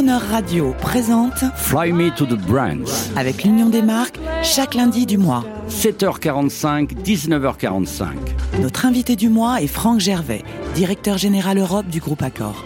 Crooner Radio présente Fly Me to the Brands. avec l'Union des marques chaque lundi du mois. 7h45, 19h45. Notre invité du mois est Franck Gervais, directeur général Europe du groupe Accor.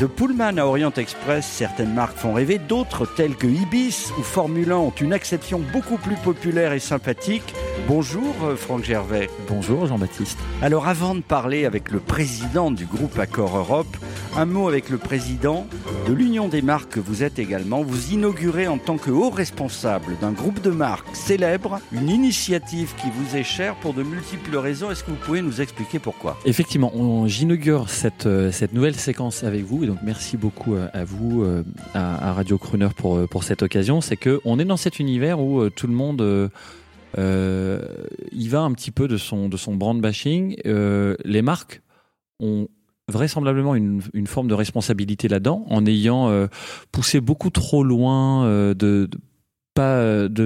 De Pullman à Orient Express, certaines marques font rêver, d'autres, telles que Ibis ou Formule 1, ont une acception beaucoup plus populaire et sympathique. Bonjour euh, Franck Gervais. Bonjour Jean-Baptiste. Alors avant de parler avec le président du groupe Accor Europe, un mot avec le président de l'Union des marques que vous êtes également. Vous inaugurez en tant que haut responsable d'un groupe de marques célèbre une initiative qui vous est chère pour de multiples raisons. Est-ce que vous pouvez nous expliquer pourquoi? Effectivement, on- j'inaugure cette, euh, cette nouvelle séquence avec vous. Et donc merci beaucoup euh, à vous, à, à Radio Crooner pour, pour cette occasion. C'est que on est dans cet univers où tout le monde euh, y va un petit peu de son, de brand bashing. Euh, les marques ont vraisemblablement une, une forme de responsabilité là-dedans en ayant euh, poussé beaucoup trop loin de,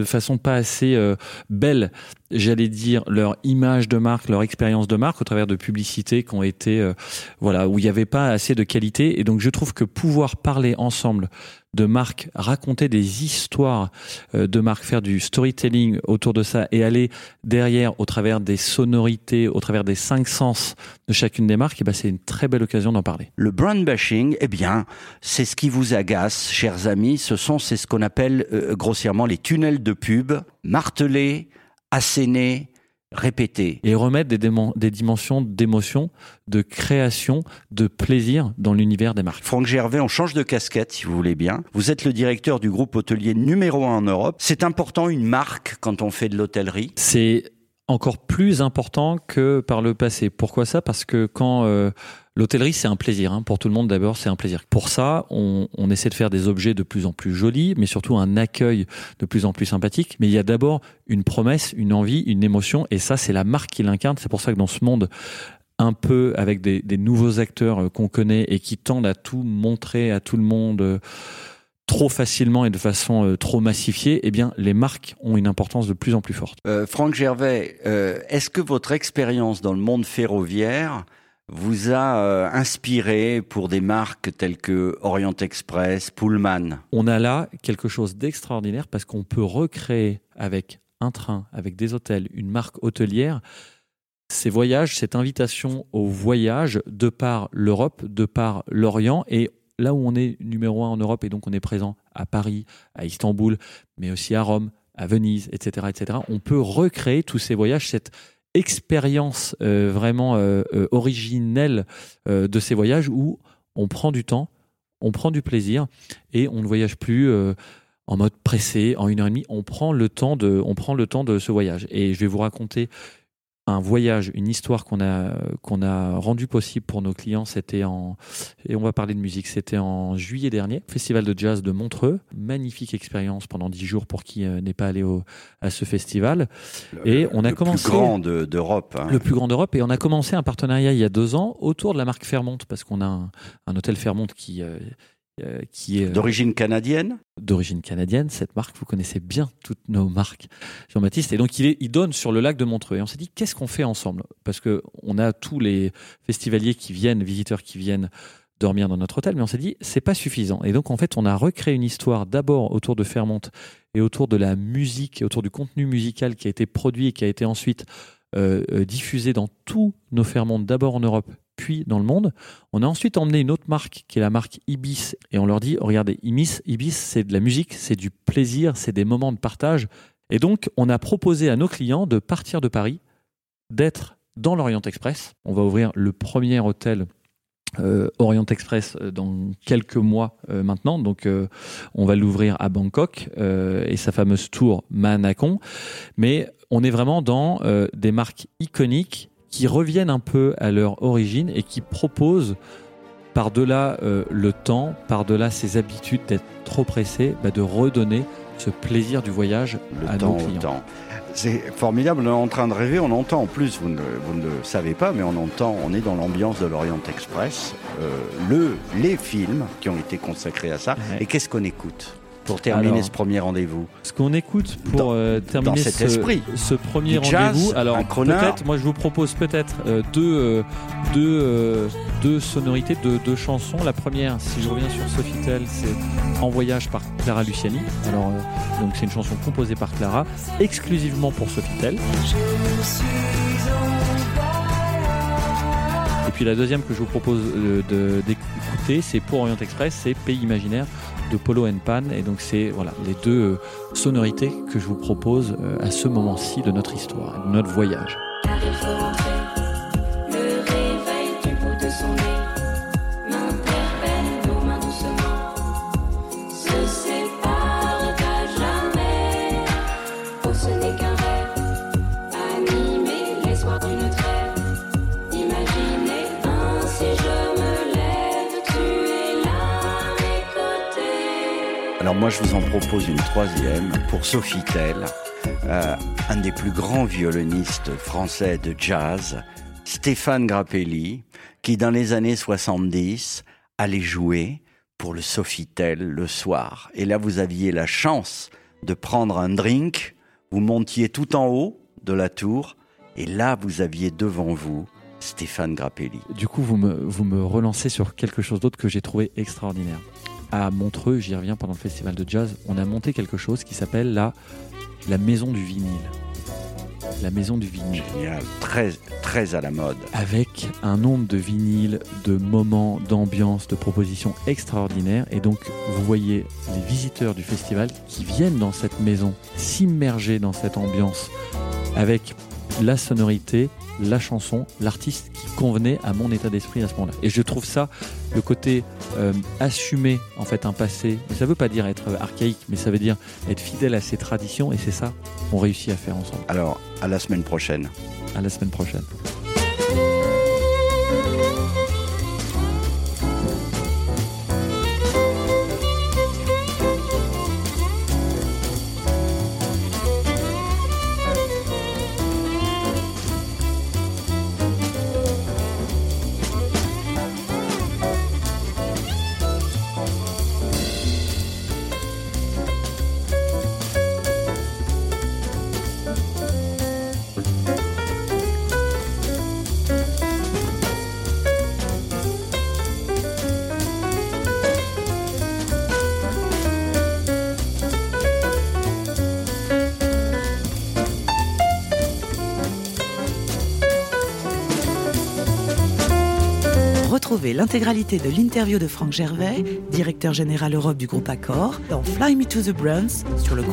façon pas assez belle j'allais dire leur image de marque leur expérience de marque au travers de publicités qui ont été euh, voilà où il n'y avait pas assez de qualité et donc je trouve que pouvoir parler ensemble de marques raconter des histoires euh, de marques faire du storytelling autour de ça et aller derrière au travers des sonorités au travers des cinq sens de chacune des marques et ben c'est une très belle occasion d'en parler Le brand bashing, eh bien, c'est ce qui vous agace, chers amis. Ce sont, c'est ce qu'on appelle euh, grossièrement les tunnels de pub, martelés, assénés, répétés. et remettre des, dimensions d'émotion, de création, de plaisir dans l'univers des marques. Franck Gervais, on change de casquette, si vous voulez bien. Vous êtes le directeur du groupe hôtelier numéro un en Europe. C'est important, une marque, quand on fait de l'hôtellerie? C'est encore plus important que par le passé. Pourquoi ça? Parce que quand euh, l'hôtellerie, c'est un plaisir. hein. Pour tout le monde, d'abord, c'est un plaisir. Pour ça, on, essaie de faire des objets de plus en plus jolis, mais surtout un accueil de plus en plus sympathique. Mais il y a d'abord une promesse, une envie, une émotion, et ça, c'est la marque qui l'incarne. C'est pour ça que dans ce monde un peu avec des, des nouveaux acteurs euh, qu'on connaît et qui tendent à tout montrer à tout le monde euh, trop facilement et de façon euh, trop massifiée, eh bien, les marques ont une importance de plus en plus forte. Euh, Franck Gervais, euh, est-ce que votre expérience dans le monde ferroviaire vous a euh, inspiré pour des marques telles que Orient Express, Pullman? On a là quelque chose d'extraordinaire parce qu'on peut recréer avec un train, avec des hôtels, une marque hôtelière, ces voyages, cette invitation au voyage de par l'Europe, de par l'Orient et là où on est numéro un en Europe et donc on est présent à Paris, à Istanbul, mais aussi à Rome, à Venise, etc., etc. On peut recréer tous ces voyages, cette expérience euh, vraiment euh, euh, originelle de ces voyages où on prend du temps, on prend du plaisir et on ne voyage plus en mode pressé en une heure et demie. On prend le temps de, on prend le temps de ce voyage. Et je vais vous raconter un voyage, une histoire qu'on a qu'on a rendu possible pour nos clients. C'était en et on va parler de musique. C'était en juillet dernier, festival de jazz de Montreux. Magnifique expérience pendant dix jours pour qui euh, n'est pas allé au, à ce festival. Et on a le commencé plus grand de- d'Europe. hein. le plus grand d'Europe. Et on a commencé un partenariat il y a deux ans autour de la marque Fairmont, parce qu'on a un, un hôtel Fairmont qui, euh, euh, qui est D'origine canadienne d'origine canadienne. Cette marque, vous connaissez bien toutes nos marques, Jean-Baptiste. Et donc, il, est, il donne sur le lac de Montreux. Et on s'est dit, qu'est-ce qu'on fait ensemble? Parce que on a tous les festivaliers qui viennent, visiteurs qui viennent dormir dans notre hôtel, mais on s'est dit, c'est pas suffisant. Et donc, en fait, on a recréé une histoire d'abord autour de Fairmont et autour de la musique, autour du contenu musical qui a été produit et qui a été ensuite diffusé dans tous nos Fairmont, d'abord en Europe, puis dans le monde. On a ensuite emmené une autre marque qui est la marque Ibis et on leur dit regardez Ibis Ibis c'est de la musique, c'est du plaisir, c'est des moments de partage. Et donc on a proposé à nos clients de partir de Paris, d'être dans l'Orient Express. On va ouvrir le premier hôtel euh, Orient Express euh, dans quelques mois euh, maintenant. Donc euh, on va l'ouvrir à Bangkok euh, et sa fameuse tour Manakon. Mais on est vraiment dans euh, des marques iconiques qui reviennent un peu à leur origine et qui proposent par-delà euh, le temps, par-delà ses habitudes d'être trop pressé, bah, de redonner ce plaisir du voyage Le à temps nos au clients. temps. C'est formidable, on est en train de rêver, on entend en plus, vous ne, vous ne le savez pas, mais on entend, on est dans l'ambiance de l'Orient Express, euh, le, les films qui ont été consacrés à ça. Ouais. Et qu'est-ce qu'on écoute? Pour terminer Alors, ce premier rendez-vous Ce qu'on écoute pour Dans- euh, terminer cet ce, esprit. ce premier rendez-vous, alors peut-être, moi je vous propose peut-être euh, deux, euh, deux, euh, deux sonorités, deux, deux chansons. La première, si je reviens sur Sofitel, c'est En voyage par Clara Luciani. Alors euh, donc c'est une chanson composée par Clara, exclusivement pour Sofitel. Et puis la deuxième que je vous propose d'écouter, c'est pour Orient Express, c'est Pays imaginaire de Polo and Pan. Et donc c'est voilà les deux euh, sonorités que je vous propose euh, à ce moment-ci de notre histoire, de notre voyage. Alors moi je vous en propose une troisième pour Sophie Tell, euh, un des plus grands violonistes français de jazz, Stéphane Grappelli, qui dans les années 70 allait jouer pour le Sofitel le soir. Et là vous aviez la chance de prendre un drink, vous montiez tout en haut de la tour, et là vous aviez devant vous Stéphane Grappelli. Du coup, vous me, vous me relancez sur quelque chose d'autre que j'ai trouvé extraordinaire. À Montreux, j'y reviens pendant le festival de jazz, on a monté quelque chose qui s'appelle la, la maison du vinyle. La maison du vinyle. Génial, très, très à la mode. avec un nombre de vinyles, de moments, d'ambiance, de propositions extraordinaires. Et donc, vous voyez les visiteurs du festival qui viennent dans cette maison, s'immerger dans cette ambiance avec la sonorité, la chanson, l'artiste qui convenait à mon état d'esprit à ce moment-là. Et je trouve ça, le côté euh, assumer en fait un passé, mais ça veut pas dire être archaïque, mais ça veut dire être fidèle à ses traditions, et c'est ça qu'on réussit à faire ensemble. Alors, à la semaine prochaine. À la semaine prochaine. Retrouvez l'intégralité de l'interview de Franck Gervais, directeur général Europe du groupe Accor, dans Fly Me to the Bruns sur le.